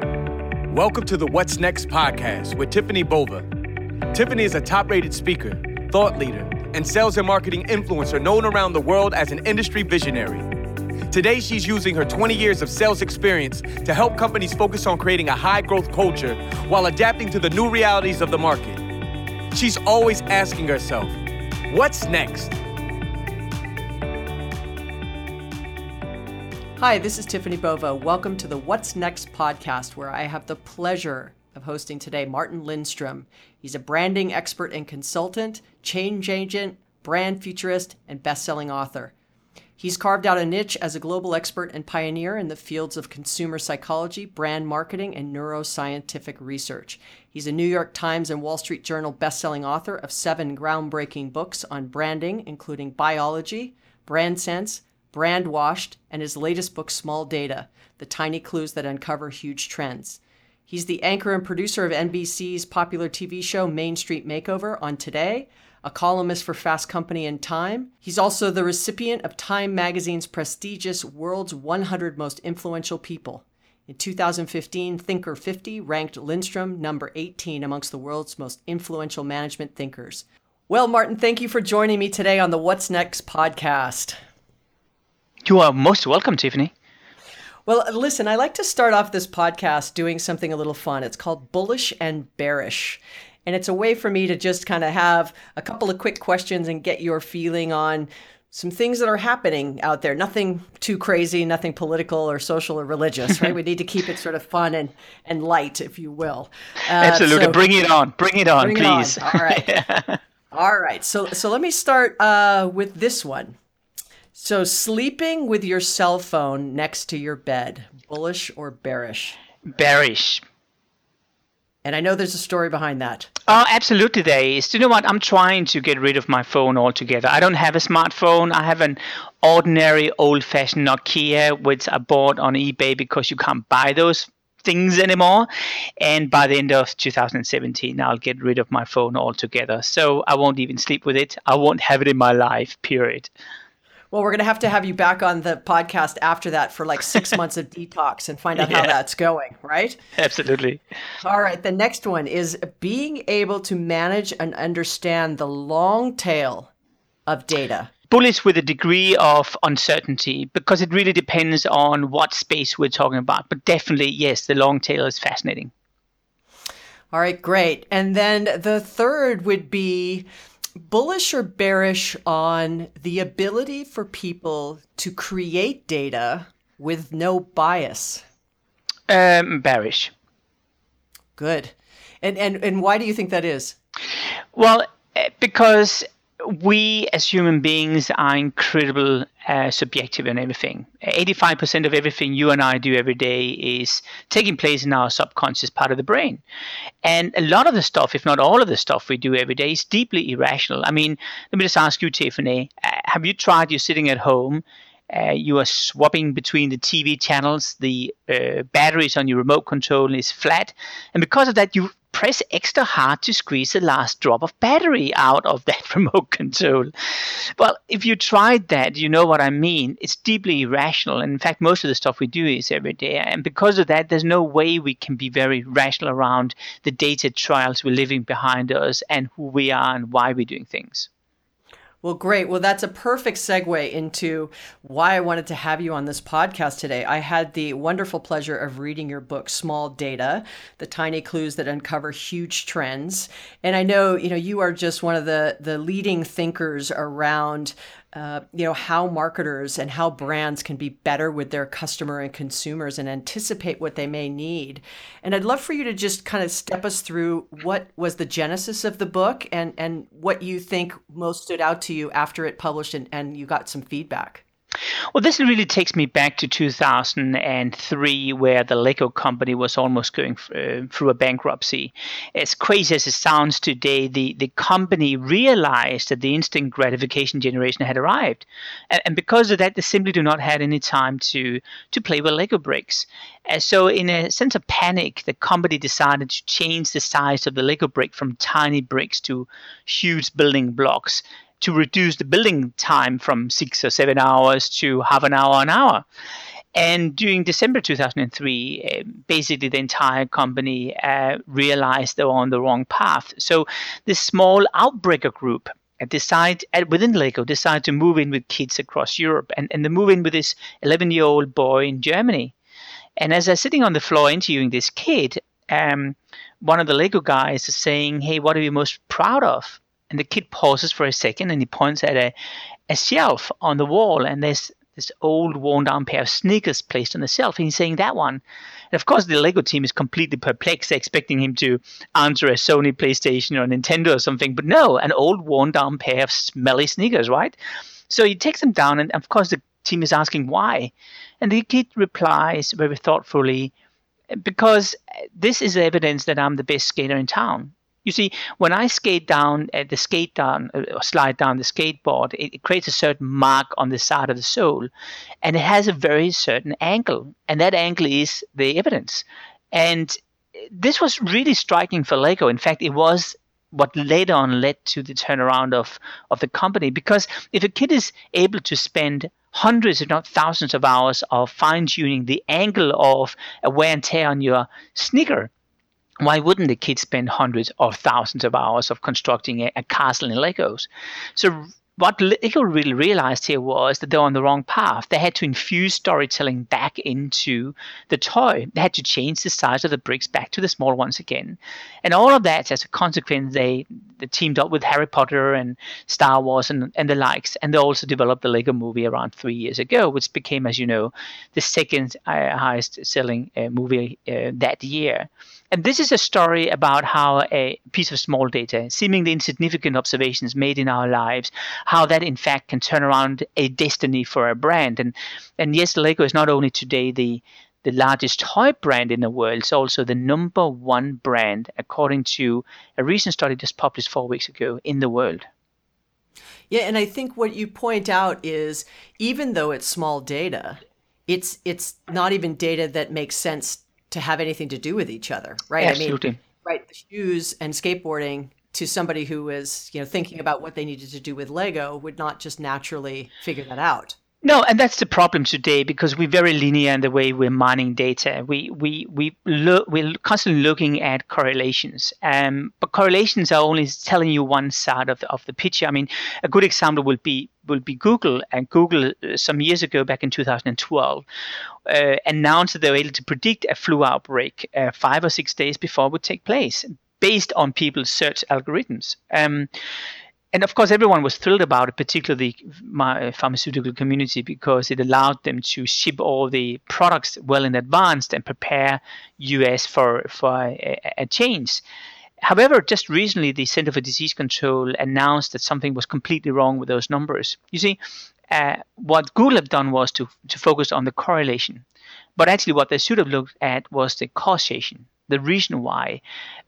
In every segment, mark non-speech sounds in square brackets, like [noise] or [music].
Welcome to the What's Next podcast with Tiffany Bova. Tiffany is a top rated speaker, thought leader, and sales and marketing influencer known around the world as an industry visionary. Today, she's using her 20 years of sales experience to help companies focus on creating a high growth culture while adapting to the new realities of the market. She's always asking herself, What's next? Hi, this is Tiffany Bova. Welcome to the What's Next podcast, where I have the pleasure of hosting today Martin Lindstrom. He's a branding expert and consultant, change agent, brand futurist, and best-selling author. He's carved out a niche as a global expert and pioneer in the fields of consumer psychology, brand marketing, and neuroscientific research. He's a New York Times and Wall Street Journal best-selling author of seven groundbreaking books on branding, including Buyology, Brand Sense, Brand Washed, and his latest book, Small Data The Tiny Clues That Uncover Huge Trends. He's the anchor and producer of NBC's popular TV show Main Street Makeover on Today, a columnist for Fast Company and Time. He's also the recipient of Time magazine's prestigious World's 100 Most Influential People. In 2015, Thinker 50 ranked Lindstrom number 18 amongst the world's most influential management thinkers. Well, Martin, thank you for joining me today on the What's Next podcast. You are most welcome, Tiffany. Well, listen, I like to start off this podcast doing something a little fun. It's called Bullish and Bearish. And it's a way for me to just kind of have a couple of quick questions and get your feeling on some things that are happening out there. Nothing too crazy, nothing political or social or religious, right? we [laughs] need to keep it sort of fun and, and light, if you will. Uh, Absolutely. So bring it on. Bring it on, bring please. It on. All right. [laughs] All right. So, so let me start uh, with this one. So, sleeping with your cell phone next to your bed, bullish or bearish? Bearish. And I know there's a story behind that. Oh, absolutely, there is. You know what? I'm trying to get rid of my phone altogether. I don't have a smartphone. I have an ordinary old fashioned Nokia, which I bought on eBay because you can't buy those things anymore. And by the end of 2017, I'll get rid of my phone altogether. So I won't even sleep with it. I won't have it in my life, period. Well, we're going to have to have you back on the podcast after that for like six [laughs] months of detox and find out yeah. how that's going, right? Absolutely. All right. The next one is being able to manage and understand the long tail of data. Bullish with a degree of uncertainty because it really depends on what space we're talking about. But definitely, yes, the long tail is fascinating. All right, great. And then the third would be bullish or bearish on the ability for people to create data with no bias? Um, bearish. Good. And, and, and why do you think that is? Well, eh, because we as human beings are incredible uh, subjective and everything. 85% of everything you and I do every day is taking place in our subconscious part of the brain. And a lot of the stuff, if not all of the stuff we do every day, is deeply irrational. I mean, let me just ask you, Tiffany, uh, have you tried, you're sitting at home, uh, you are swapping between the TV channels, the uh, batteries on your remote control is flat, and because of that, you press extra hard to squeeze the last drop of battery out of that [laughs] remote control. Well, if you tried that, you know what I mean. It's deeply irrational. And in fact, most of the stuff we do is every day. And because of that, there's no way we can be very rational around the data trials we're living behind us and who we are and why we're doing things. Well, great. Well, that's a perfect segue into why I wanted to have you on this podcast today. I had the wonderful pleasure of reading your book, Small Data, the tiny clues that uncover huge trends. And I know, you know, you are just one of the, the leading thinkers around uh, you know how marketers and how brands can be better with their customer and consumers and anticipate what they may need. And i'd love for you to just kind of step us through what was the genesis of the book and and what you think most stood out to you after it published and, and you got some feedback well, this really takes me back to 2003, where the Lego company was almost going uh, through a bankruptcy. As crazy as it sounds today, the, the company realized that the instant gratification generation had arrived. And, and because of that, they simply do not have any time to, to play with Lego bricks. And so, in a sense of panic, the company decided to change the size of the Lego brick from tiny bricks to huge building blocks to reduce the building time from six or seven hours to half an hour, an hour. And during December 2003, uh, basically the entire company uh, realized they were on the wrong path. So this small outbreaker group decide within Lego decide to move in with kids across Europe, and, and they move in with this 11 year old boy in Germany. And as I'm sitting on the floor interviewing this kid, um, one of the Lego guys is saying, "Hey, what are you most proud of?" And the kid pauses for a second and he points at a, a shelf on the wall, and there's this old worn down pair of sneakers placed on the shelf. And he's saying that one. And of course, the Lego team is completely perplexed, expecting him to answer a Sony PlayStation or Nintendo or something. But no, an old worn down pair of smelly sneakers, right? So he takes them down, and of course, the team is asking why. And the kid replies very thoughtfully, because this is evidence that I'm the best skater in town. You see, when I skate down uh, the skate down uh, or slide down the skateboard, it, it, creates a certain mark on the side of the sole, and it has a very certain angle, and that angle is the evidence. And this was really striking for Lego. In fact, it was what later on led to the turnaround of, of the company. Because if a kid is able to spend hundreds, if not thousands, of hours of fine tuning the angle of a wear and tear on your sneaker, why wouldn't the kids spend hundreds or thousands of hours of constructing a, a castle in Legos? So what Lego really realized here was that they were on the wrong path. They had to infuse storytelling back into the toy. They had to change the size of the bricks back to the small ones again. And all of that, as a consequence, they, they teamed up with Harry Potter and Star Wars and, and the likes. And they also developed the Lego movie around three years ago, which became, as you know, the second uh, highest selling uh, movie uh, that year. And this is a story about how a piece of small data, seemingly insignificant observations made in our lives, how that in fact can turn around a destiny for a brand. And and yes, Lego is not only today the the largest toy brand in the world, it's also the number one brand, according to a recent study just published four weeks ago in the world. Yeah, and I think what you point out is even though it's small data, it's it's not even data that makes sense to have anything to do with each other, right? Absolutely. I mean, right, the shoes and skateboarding to somebody who is, you know, thinking about what they needed to do with Lego would not just naturally figure that out. No, and that's the problem today because we're very linear in the way we're mining data. We we we look we're constantly looking at correlations, um, but correlations are only telling you one side of the, of the picture. I mean, a good example would be will be Google, and Google uh, some years ago, back in 2012, uh, announced that they were able to predict a flu outbreak uh, five or six days before it would take place, based on people's search algorithms. Um, and of course, everyone was thrilled about it, particularly my pharmaceutical community, because it allowed them to ship all the products well in advance and prepare US for for a, a change. However, just recently, the Center for Disease Control announced that something was completely wrong with those numbers. You see, uh, what Google have done was to, to focus on the correlation, but actually, what they should have looked at was the causation the reason why,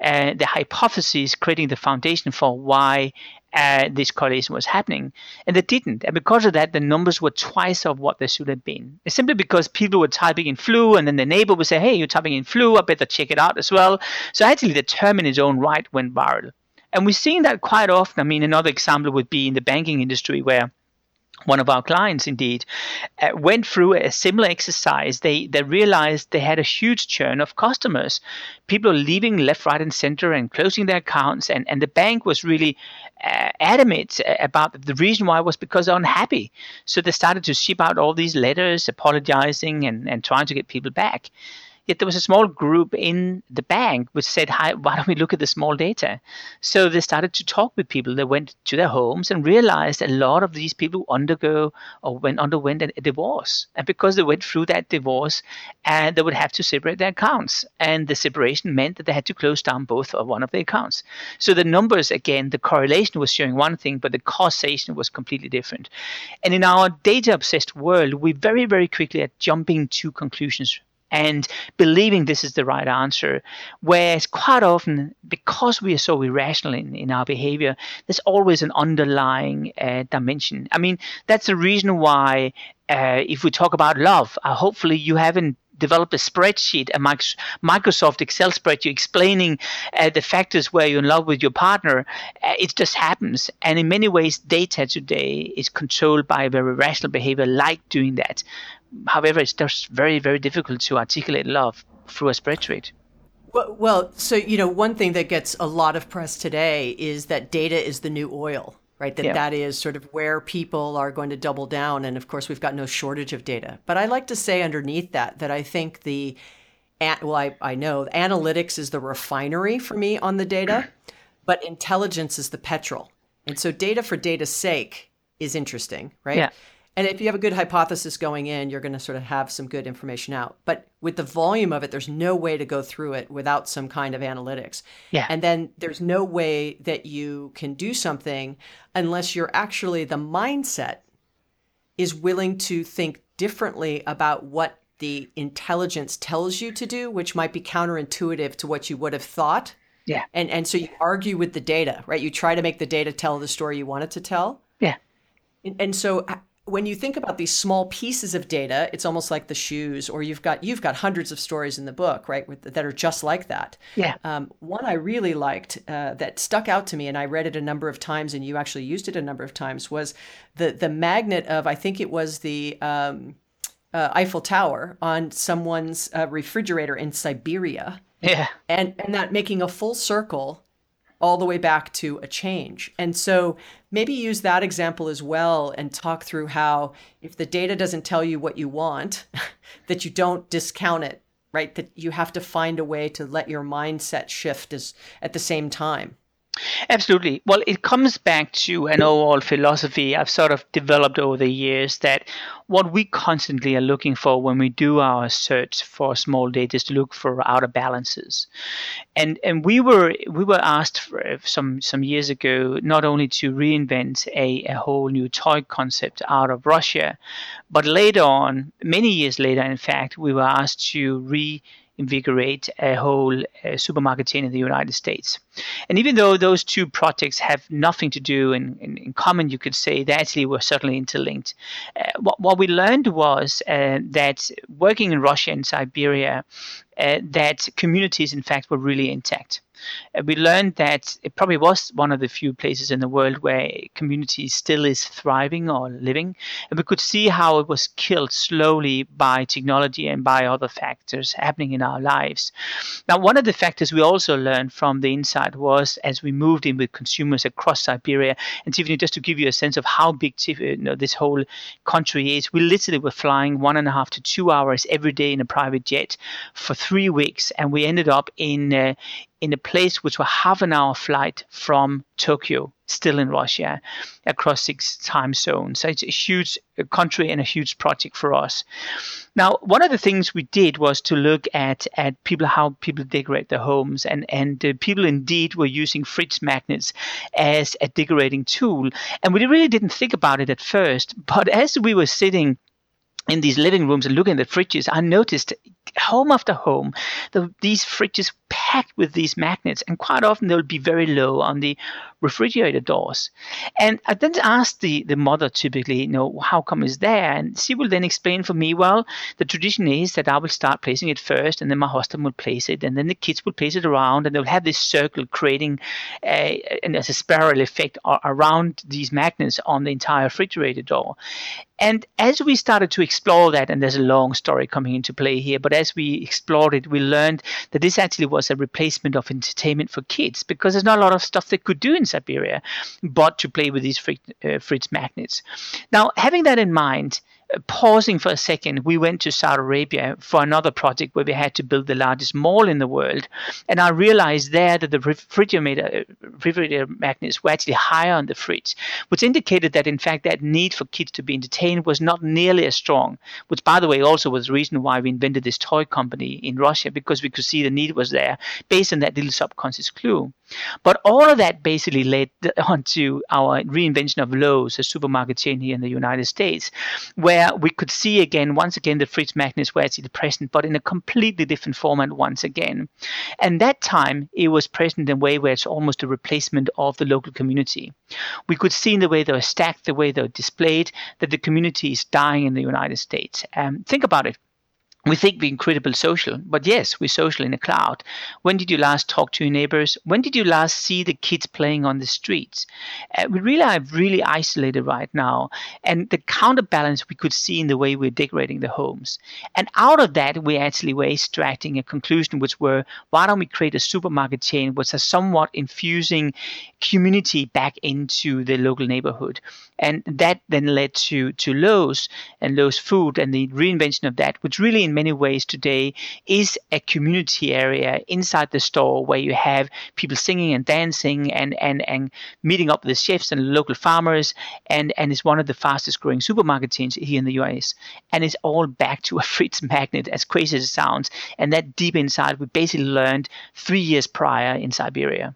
uh, the hypothesis creating the foundation for why uh, this correlation was happening. And they didn't. And because of that, the numbers were twice of what they should have been. It's simply because people were typing in flu, and then the neighbor would say, Hey, you're typing in flu, I better check it out as well. So actually, the term in its own right went viral. And we're seeing that quite often. I mean, another example would be in the banking industry where one of our clients indeed uh, went through a similar exercise. They they realized they had a huge churn of customers. People leaving left right and center and closing their accounts and and the bank was really uh, adamant about the reason why was because they're unhappy. So they started to ship out all these letters apologizing and and trying to get people back Yet there was a small group in the bank which said, Hi, why don't we look at the small data? So they started to talk with people. They went to their homes and realized a lot of these people undergo or went underwent a divorce. And because they went through that divorce, and they would have to separate their accounts. And the separation meant that they had to close down both or one of the accounts. So the numbers, again, the correlation was showing one thing, but the causation was completely different. And in our data obsessed world, we very, very quickly are jumping to conclusions and believing this is the right answer. Whereas quite often, because we are so irrational in, in our behavior, there's always an underlying uh, dimension. I mean, that's the reason why, uh, if we talk about love, uh, hopefully you haven't developed a spreadsheet, a Microsoft Excel spreadsheet explaining uh, the factors where you're in love with your partner. Uh, it just happens. And in many ways, data today is controlled by very rational behavior like doing that. However, it's just very, very difficult to articulate love through a spreadsheet. Well, well, so you know, one thing that gets a lot of press today is that data is the new oil, right? That yeah. that is sort of where people are going to double down, and of course, we've got no shortage of data. But I like to say underneath that that I think the well, I, I know analytics is the refinery for me on the data, [clears throat] but intelligence is the petrol. And so data for data's sake is interesting, right? Yeah. And if you have a good hypothesis going in, you're going to sort of have some good information out. But with the volume of it, there's no way to go through it without some kind of analytics. Yeah. And then there's no way that you can do something unless you're actually the mindset is willing to think differently about what the intelligence tells you to do, which might be counterintuitive to what you would have thought. Yeah. And and so you argue with the data, right? You try to make the data tell the story you want it to tell. Yeah. And, and so when you think about these small pieces of data, it's almost like the shoes, or you've got you've got hundreds of stories in the book, right, with, that are just like that. Yeah. Um, one I really liked uh, that stuck out to me, and I read it a number of times, and you actually used it a number of times, was the the magnet of I think it was the um, uh, Eiffel Tower on someone's uh, refrigerator in Siberia. Yeah. And and that making a full circle all the way back to a change. And so maybe use that example as well and talk through how if the data doesn't tell you what you want, [laughs] that you don't discount it, right? That you have to find a way to let your mindset shift as, at the same time. Absolutely. Well, it comes back to an overall philosophy I've sort of developed over the years that what we constantly are looking for when we do our search for small data is to look for outer balances. And and we were we were asked some some years ago not only to reinvent a, a whole new toy concept out of Russia, but later on, many years later, in fact, we were asked to re invigorate a whole uh, supermarket chain in the United States. And even though those two projects have nothing to do in, in, in common, you could say they actually were certainly interlinked. Uh, what, what we learned was uh, that working in Russia and Siberia, uh, that communities, in fact, were really intact. Uh, we learned that it probably was one of the few places in the world where community still is thriving or living. And we could see how it was killed slowly by technology and by other factors happening in our lives. Now, one of the factors we also learned from the inside was as we moved in with consumers across Siberia, and Tiffany, just to give you a sense of how big you know, this whole country is, we literally were flying one and a half to two hours every day in a private jet for three weeks, and we ended up in uh, in a place which was half an hour flight from Tokyo, still in Russia, across six time zones. So it's a huge uh, country and a huge project for us. Now, one of the things we did was to look at at people how people decorate their homes, and and uh, people indeed were using fridge magnets as a decorating tool, and we really didn't think about it at first. But as we were sitting in these living rooms and looking at the fridges, I noticed home after home, the, these fridges packed with these magnets, and quite often they'll be very low on the refrigerator doors. And I then asked the, the mother typically, you know, how come is there? And she will then explain for me, well, the tradition is that I will start placing it first, and then my husband will place it, and then the kids will place it around, and they'll have this circle creating a, and a spiral effect around these magnets on the entire refrigerator door. And as we started to explore that, and there's a long story coming into play here, but as we explored it, we learned that this actually was a replacement of entertainment for kids because there's not a lot of stuff they could do in Siberia but to play with these fridge, uh, magnets. Now, having that in mind, pausing for a second, we went to Saudi Arabia for another project where we had to build the largest mall in the world. And I realized there that the refrigerator, refrigerator magnets were actually higher on the fridge, which indicated that, in fact, that need for kids to be entertained was not nearly as strong, which, by the way, also was the reason why we invented this toy company in Russia, because we could see the need was there based on that little subconscious clue. But all of that basically led [laughs] on to our reinvention of Lowes, a supermarket chain here in the United States, where we could see again, once again, the fridge magnets were actually present, but in a completely different format once again. And that time, it was present in a way where it's almost a replacement of the local community. We could see in the way they were stacked, the way they were displayed, that the community is dying in the United States. Um, think about it we think we're incredibly social, but yes, we're social in the cloud. When did you last talk to your neighbors? When did you last see the kids playing on the streets? Uh, we really are really isolated right now. And the counterbalance we could see in the way we're decorating the homes. And out of that, we actually were extracting a conclusion, which were why don't we create a supermarket chain which is somewhat infusing community back into the local neighborhood? And that then led to, to Lowes and Lowes Food and the reinvention of that, which really in many ways today is a community area inside the store where you have people singing and dancing and, and, and meeting up with the chefs and local farmers and, and is one of the fastest growing supermarket chains here in the US. And it's all back to a [laughs] fridge magnet, as crazy as it sounds. And that deep inside, we basically learned three years prior in Siberia.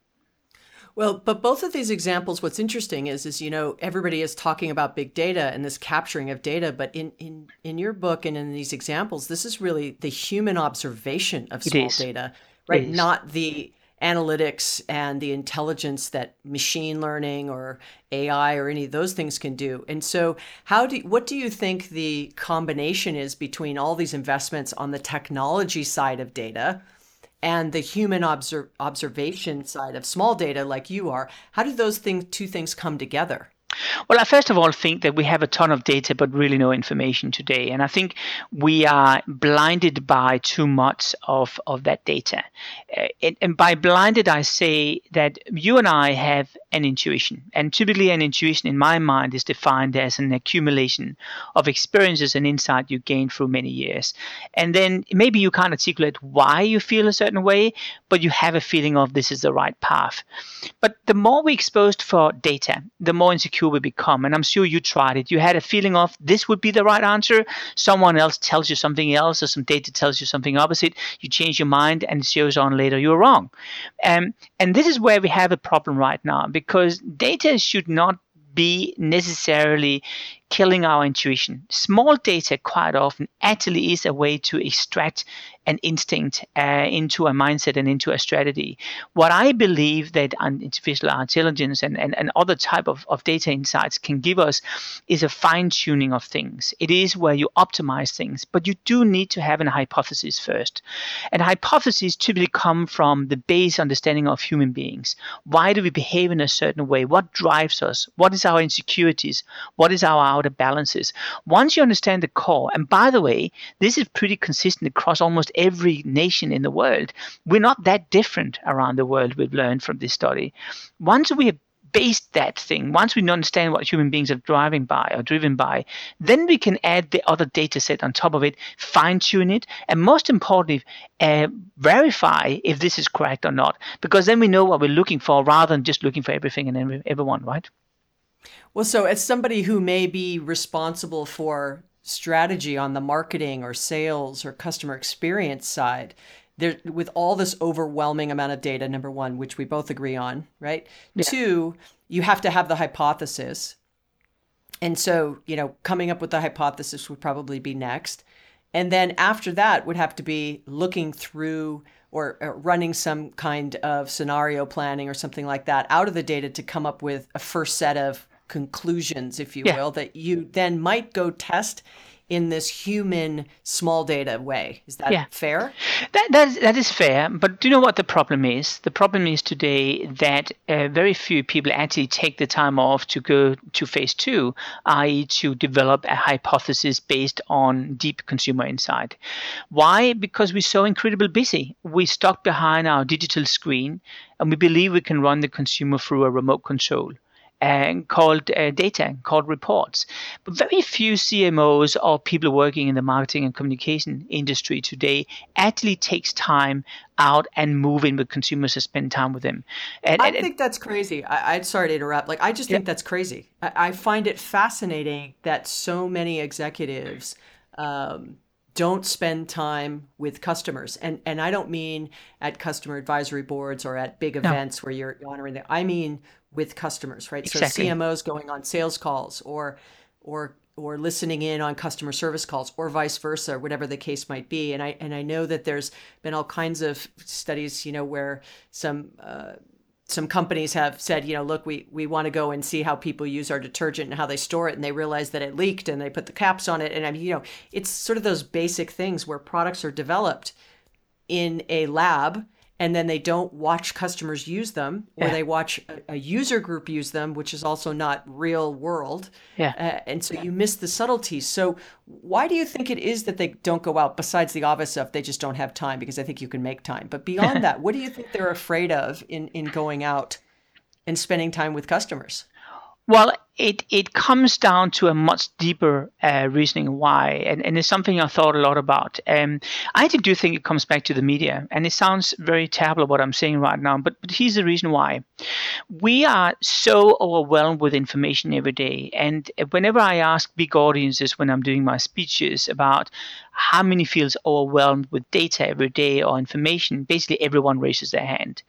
Well, but both of these examples, what's interesting is, is you know, everybody is talking about big data and this capturing of data, but in in in your book and in these examples, this is really the human observation of small data, right? Not the analytics and the intelligence that machine learning or AI or any of those things can do. And so, how do what do you think the combination is between all these investments on the technology side of data? And the human obser- observation side of small data like you are how do those things two things come together well, I first of all think that we have a ton of data, but really no information today. And I think we are blinded by too much of, of that data. Uh, and, and by blinded, I say that you and I have an intuition. And typically, an intuition in my mind is defined as an accumulation of experiences and insight you gain through many years. And then maybe you can't articulate why you feel a certain way, but you have a feeling of this is the right path. But the more we're exposed for data, the more insecure secure we become. And I'm sure you tried it. You had a feeling of this would be the right answer. Someone else tells you something else, or some data tells you something opposite. You change your mind, and it shows on later you're wrong. Um, and this is where we have a problem right now because data should not be necessarily killing our intuition. Small data quite often actually is a way to extract an instinct uh, into a mindset and into a strategy. What I believe that artificial intelligence and, and, and other type of, of data insights can give us is a fine tuning of things. It is where you optimize things, but you do need to have an hypothesis first. And hypotheses typically come from the base understanding of human beings. Why do we behave in a certain way? What drives us? What is our insecurities? What is our outer balances? Once you understand the core, and by the way, this is pretty consistent across almost every nation in the world. We're not that different around the world, we've learned from this study. Once we have based that thing, once we understand what human beings are driving by or driven by, then we can add the other data set on top of it, fine tune it, and most importantly, uh, verify if this is correct or not, because then we know what we're looking for rather than just looking for everything and everyone, right? Well, so as somebody who may be responsible for strategy on the marketing or sales or customer experience side there with all this overwhelming amount of data number one which we both agree on right? Yeah. two you have to have the hypothesis. And so you know coming up with the hypothesis would probably be next. And then after that would have to be looking through or, or running some kind of scenario planning or something like that out of the data to come up with a first set of conclusions, if you yeah. will, that you then might go test in this human small data way. Is that yeah. fair? That, that, is, that is fair. But do you know what the problem is? The problem is today that uh, very few people actually take the time off to go to phase two, i.e., to develop a hypothesis based on deep consumer insight. Why? Because we're so incredibly busy. We're stuck behind our digital screen and we believe we can run the consumer through a remote control and called uh, data, called reports. But very few CMOs or people working in the marketing and communication industry today actually takes time out and move in with consumers to spend time with them. And, I and, think that's crazy. I, am sorry to interrupt. Like, I just think that's crazy. I, I, find it fascinating that so many executives um, don't spend time with customers and and I don't mean at customer advisory boards or at big events no. where you're honoring them I mean with customers right exactly. so CMOs going on sales calls or or or listening in on customer service calls or vice versa whatever the case might be and I and I know that there's been all kinds of studies you know where some uh, some companies have said, you know, look, we, we want to go and see how people use our detergent and how they store it. And they realize that it leaked and they put the caps on it. And I mean, you know, it's sort of those basic things where products are developed in a lab and then they don't watch customers use them or yeah. they watch a, a, user group use them which is also not real world. Yeah. Uh, and so you miss the subtleties. So why do you think it is that they don't go out besides the obvious stuff? They just don't have time because i think you can make time. But beyond [laughs] that what do you think they're afraid of in in going out and spending time with customers? Well, it, it comes down to a much deeper uh, reasoning why, and, and it's something I thought a lot about. Um, I do think it comes back to the media, and it sounds very terrible what I'm saying right now, but, but here's the reason why. We are so overwhelmed with information every day, and whenever I ask big audiences when I'm doing my speeches about how many feels overwhelmed with data every day or information, basically everyone raises their hand.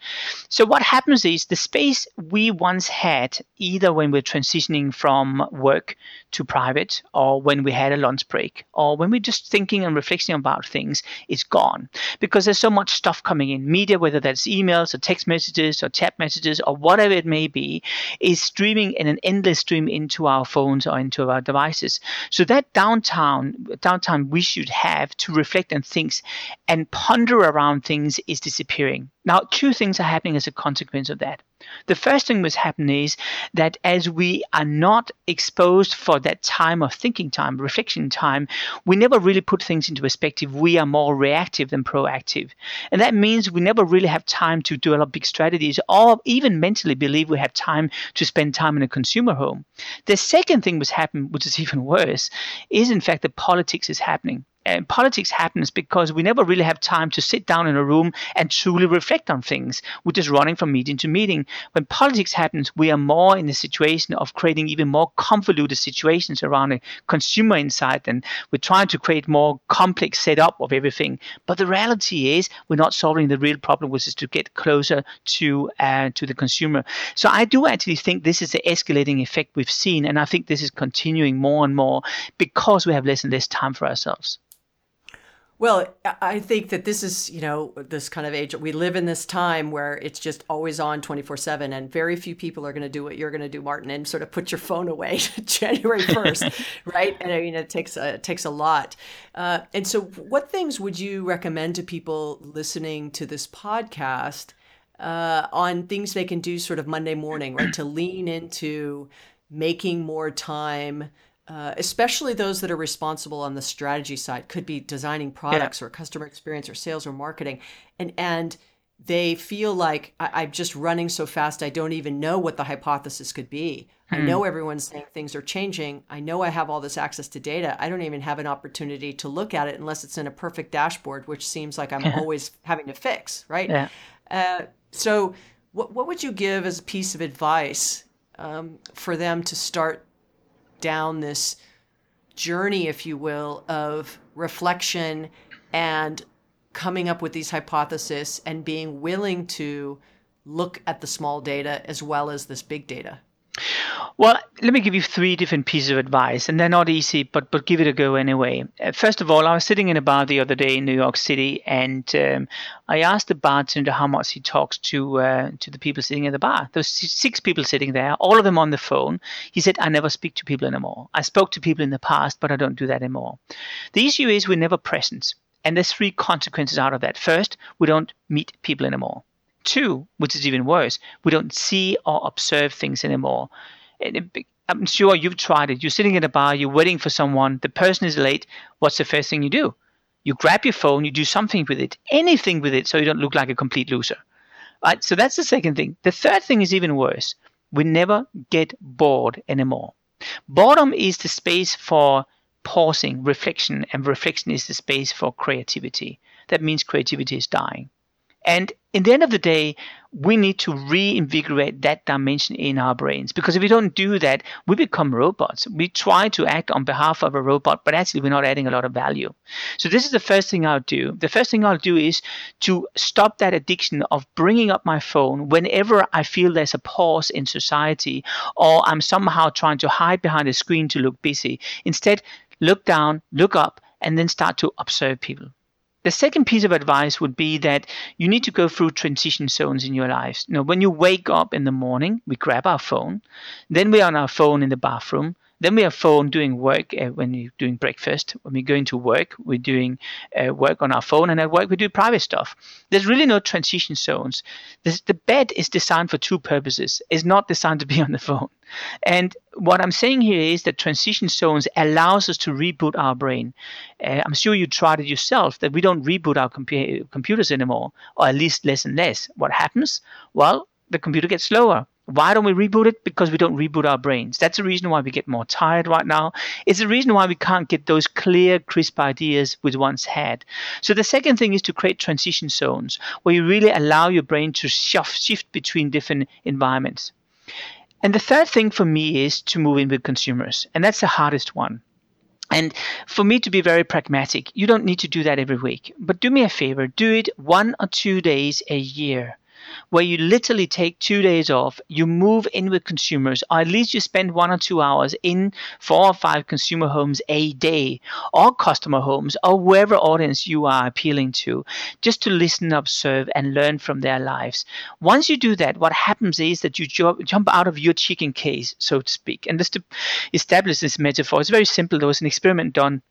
So what happens is the space we once had, either when we're transitioning from work to private, or when we had a lunch break, or when we're just thinking and reflecting about things, is gone because there's so much stuff coming in. Media, whether that's emails or text messages or chat messages or whatever it may be, is streaming in an endless stream into our phones or into our devices. So that downtown, downtown we should have to reflect on things and ponder around things is disappearing. Now, two things are happening as a consequence of that. The first thing that's happening is that as we are not exposed for that time of thinking time, reflection time, we never really put things into perspective. We are more reactive than proactive. And that means we never really have time to develop big strategies or even mentally believe we have time to spend time in a consumer home. The second thing that's happening, which is [laughs] even worse, is in fact that politics is happening and politics happens because we never really have time to sit down in a room and truly reflect on things. We're just running from meeting to meeting. When politics happens, we are more in the situation of creating even more convoluted situations around a consumer insight, and we're trying to create more complex setup of everything. But the reality is, we're not solving the real problem, which is to get closer to uh, to the consumer. So I do actually think this is the escalating effect we've seen, and I think this is continuing more and more because we have less and less time for ourselves. Well, I think that this is, you know, this kind of age. We live in this time where it's just always on 24 7, and very few people are going to do what you're going to do, Martin, and sort of put your phone away [laughs] January [laughs] 1st, right? And I mean, it takes a, it takes a lot. Uh, and so, what things would you recommend to people listening to this podcast uh, on things they can do sort of Monday morning, right? to lean into making more time uh, especially those that are responsible on the strategy side, could be designing products yeah. or customer experience or sales or marketing, and and they feel like I, am just running so fast I don't even know what the hypothesis could be. Hmm. I know everyone's saying things are changing. I know I have all this access to data. I don't even have an opportunity to look at it unless it's in a perfect dashboard, which seems like I'm [laughs] always having to fix, right? Yeah. Uh, so, what what would you give as a piece of advice um, for them to start down this journey, if you will, of reflection and coming up with these hypotheses and being willing to look at the small data as well as this big data? Well, let me give you three different pieces of advice, and they're not easy, but but give it a go anyway. Uh, first of all, I was sitting in a bar the other day in New York City, and um, I asked the bartender how much he talks to uh, to the people sitting in the bar. There's six people sitting there, all of them on the phone. He said, "I never speak to people anymore. I spoke to people in the past, but I don't do that anymore." The issue is we're never present, and there's three consequences out of that. First, we don't meet people anymore. Two, which is even worse, we don't see or observe things anymore. I'm sure you've tried it. You're sitting in a bar, you're waiting for someone, the person is late. What's the first thing you do? You grab your phone, you do something with it, anything with it, so you don't look like a complete loser. Right? So that's the second thing. The third thing is even worse. We never get bored anymore. Boredom is the space for pausing, reflection, and reflection is the space for creativity. That means creativity is dying. And in the end of the day, we need to reinvigorate that dimension in our brains because if we don't do that, we become robots. We try to act on behalf of a robot, but actually we're not adding a lot of value. So this is the first thing I'll do. The first thing I'll do is to stop that addiction of bringing up my phone whenever I feel there's a pause in society or I'm somehow trying to hide behind a screen to look busy. Instead, look down, look up, and then start to observe people the second piece of advice would be that you need to go through transition zones in your lives. You know, when you wake up in the morning, we grab our phone, then we're on our phone in the bathroom, then we have phone doing work uh, when you're doing breakfast. When we're going to work, we're doing uh, work on our phone, and at work we do private stuff. There's really no transition zones. This, the bed is designed for two purposes. It's not designed to be [laughs] on the phone. And what I'm saying here is that transition zones allows us to reboot our brain. Uh, I'm sure you tried it yourself that we don't reboot our compu- computers anymore, or at least less and less. What happens? Well, the computer gets slower why don't we reboot it? Because we don't reboot our brains. That's the reason why we get more tired right now. It's the reason why we can't get those clear, crisp ideas we once had. So the second thing is to create transition zones where you really allow your brain to shift between different environments. And the third thing for me is to move in with consumers. And that's the hardest one. And for me to be very pragmatic, you don't need to do that every week. But do me a favor, do it one or two days a year where you literally take two days off, you move in with consumers, or at least you spend one or two hours in four or five consumer homes a day, or customer homes, or wherever audience you are appealing to, just to listen, observe, and learn from their lives. Once you do that, what happens is that you jump out of your chicken case, so to speak. And just to establish this metaphor, it's very simple. There was an experiment done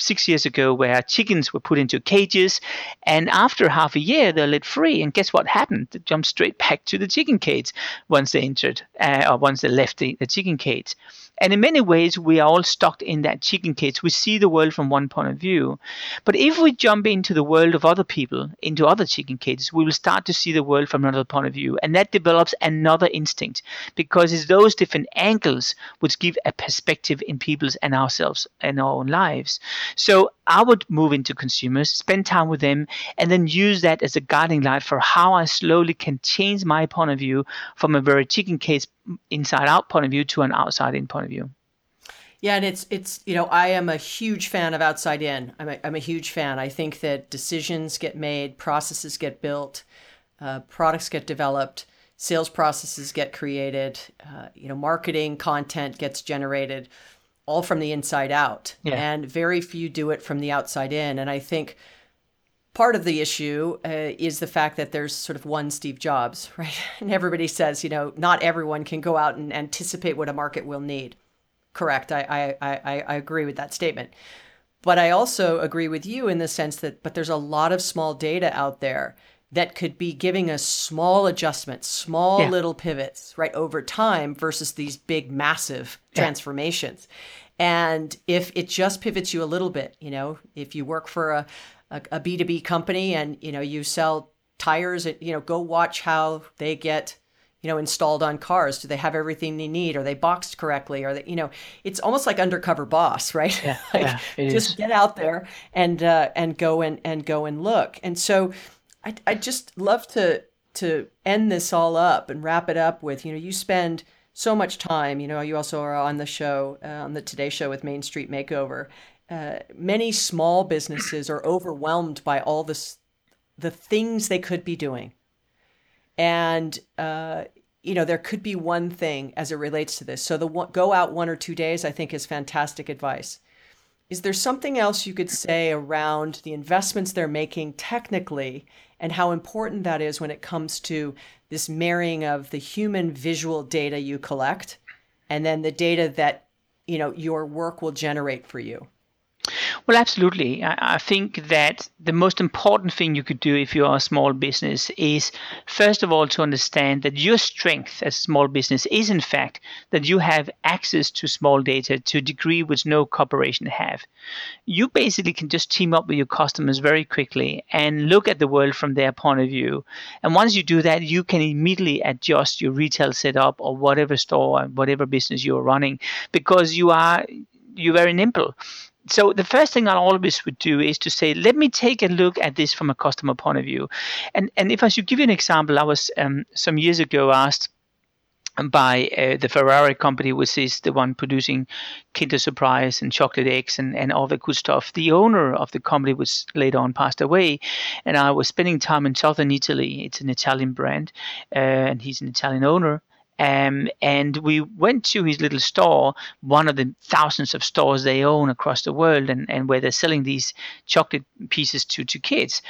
six years ago where chickens were put into cages and after half a year they're let free. And guess what happened? They jumped straight back to the chicken cage once they entered uh, or once they left the, the chicken cage and in many ways, we are all stuck in that chicken cage. We see the world from one point of view. But if we jump into the world of other people, into other chicken cages, we will start to see the world from another point of view. And that develops another instinct because it's those different angles which give a perspective in people's and ourselves and our own lives. So I would move into consumers, spend time with them, and then use that as a guiding light for how I slowly can change my point of view from a very chicken case inside out point of view to an outside in point of view. Yeah, and it's it's you know I am a huge fan of outside in. I'm a, I'm a huge fan. I think that decisions get made, processes get built, uh, products get developed, sales processes get created, uh, you know, marketing content gets generated, all from the inside out. Yeah. And very few do it from the outside in. And I think part of the issue uh, is the fact that there's sort of one Steve Jobs, [laughs] right? And everybody says, you know, not everyone can go out and anticipate what a market will need. Correct. I, I, I, I agree with that statement. But I also agree with you in the sense that, but there's a lot of small data out there that could be giving us small adjustments, small yeah. little pivots, right, over time versus these big, massive yeah. transformations. And if it just pivots you a little bit, you know, if you work for a, a, a B2B company and, you know, you sell tires, you know, go watch how they get you know installed on cars. Do they have everything they need? Are they boxed correctly? Are they you know it's almost like undercover boss [laughs] right? Yeah, like yeah just is. get out there and uh, and go and and go and look. And so I, I just love to to end this all up and wrap it up with you know you spend so much time you know you also are on the show uh, on the today show with main street makeover uh, many small businesses are overwhelmed by all this the things they could be doing. And uh, you know there could be one thing as it relates to this. So the one, go out one or two days i think is fantastic advice. Is there something else you could say around the investments they're making technically and how important that is when it comes to this marrying of the human visual data you collect and then the data that you know your work will generate for you well, absolutely. I, think that the most important thing you could do if you are a small business is, first of all, to understand that your strength as a small business is, in fact, that you have access to small data to a degree which no corporation have. You basically can just team up with your customers very quickly and look at the world from their point of view. And once you do that, you can immediately adjust your retail setup or whatever store, and whatever business you're running, because you are you're very nimble so the first thing I always would do is to say, let me take a look at this from a customer point of view. And and if I should give you an example, I was um, some years ago asked by uh, the Ferrero company, which is the one producing Kinder Surprise and chocolate eggs and, and all the good stuff. The owner of the company was later on passed away, and I was spending time in southern Italy. It's an Italian brand, uh, and he's an Italian owner Um, and we went to his little store, one of the thousands of stores they own across the world, and, and where they're selling these chocolate pieces to, to kids.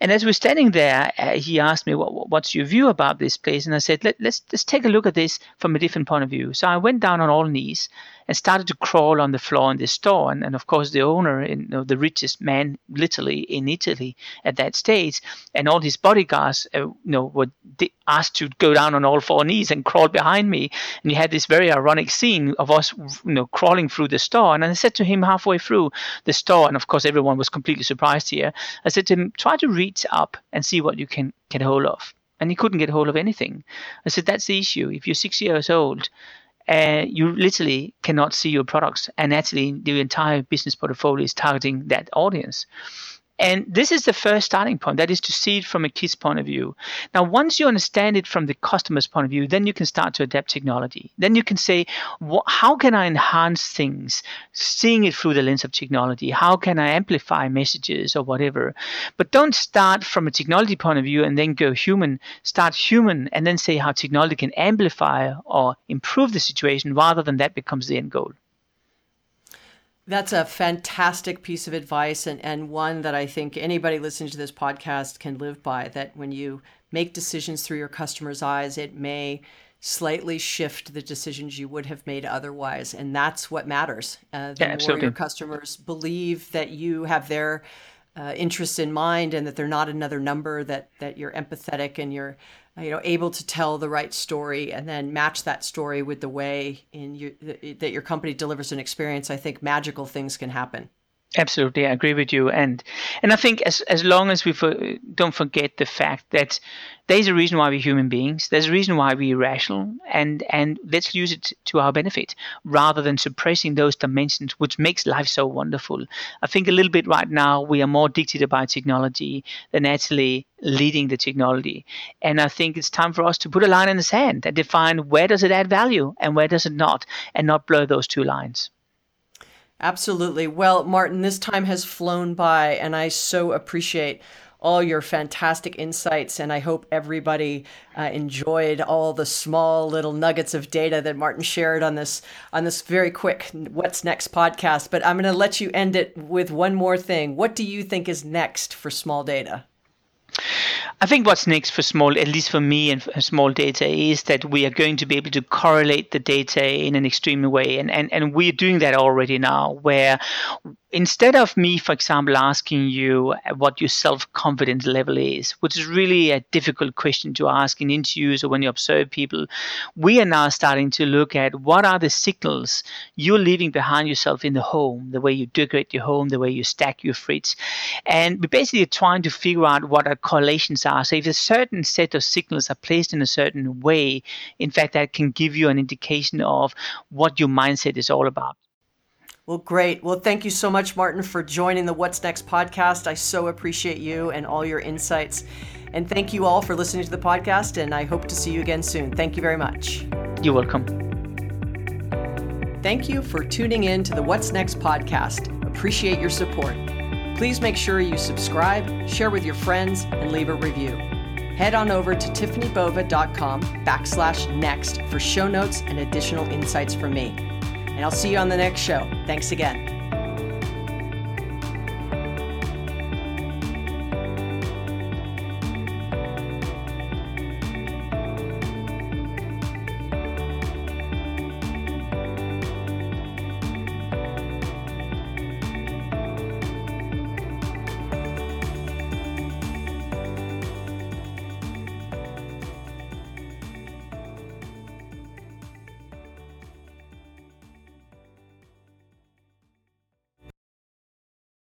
And as we're standing there, uh, he asked me, what, What's your view about this place? And I said, Let, let's, let's take a look at this from a different point of view. So I went down on all knees and started to crawl on the floor in the store. And, and of course, the owner, you know, the richest man literally in Italy at that stage, and all his bodyguards, uh, you know, were asked to go down on all four knees and crawl behind me. And you had this very ironic scene of us, you know, crawling through the store. And I said to him halfway through the store, and of course, everyone was completely surprised here. I said to him, try to reach up and see what you can get hold of and he couldn't get hold of anything. I said, that's the issue. If you're six years old uh, you literally cannot see your products. And actually, the entire business portfolio is targeting that audience. And this is the first starting point. That is to see it from a kid's point of view. Now, once you understand it from the customer's point of view, then you can start to adapt technology. Then you can say, how can I enhance things, seeing it through the lens of technology? How can I amplify messages or whatever? But don't start from a technology point of view and then go human. Start human and then say how technology can amplify or improve the situation rather than that becomes the end goal. That's a fantastic piece of advice and, and one that I think anybody listening to this podcast can live by. That when you make decisions through your customer's eyes, it may slightly shift the decisions you would have made otherwise. And that's what matters. Uh, the yeah, more your customers believe that you have their uh, interests in mind and that they're not another number, that, that you're empathetic and you're you know able to tell the right story and then match that story with the way in that your company delivers an experience i think magical things can happen Absolutely, I agree with you, and and I think as as long as we for, don't forget the fact that there's a reason why we're human beings. There's a reason why we're rational, and and let's use it to our benefit rather than suppressing those dimensions, which makes life so wonderful. I think a little bit right now we are more dictated by technology than actually leading the technology, and I think it's time for us to put a line in the sand and define where does it add value and where does it not, and not blur those two lines. Absolutely. Well, Martin, this time has flown by, and I so appreciate all your fantastic insights. And I hope everybody uh, enjoyed all the small little nuggets of data that Martin shared on this on this very quick "What's Next" podcast. But I'm going to let you end it with one more thing. What do you think is next for small data? I think what's next for small, at least for me and for small data, is that we are going to be able to correlate the data in an extreme way. And, and, and we're doing that already now, where instead of me, for example, asking you what your self confidence level is, which is really a difficult question to ask in interviews or when you observe people, we are now starting to look at what are the signals you're leaving behind yourself in the home, the way you decorate your home, the way you stack your fridge. And we're basically trying to figure out what our correlations are. So if a certain set of signals are placed in a certain way, in fact, that can give you an indication of what your mindset is all about. Well, great. Well, thank you so much, Martin, for joining the What's Next podcast. I so appreciate you and all your insights. And thank you all for listening to the podcast, and I hope to see you again soon. Thank you very much. You're welcome. Thank you for tuning in to the What's Next podcast. Appreciate your support. Please make sure you subscribe, share with your friends, and leave a review. Head on over to tiffanybova.com backslash next for show notes and additional insights from me and I'll see you on the next show. Thanks again.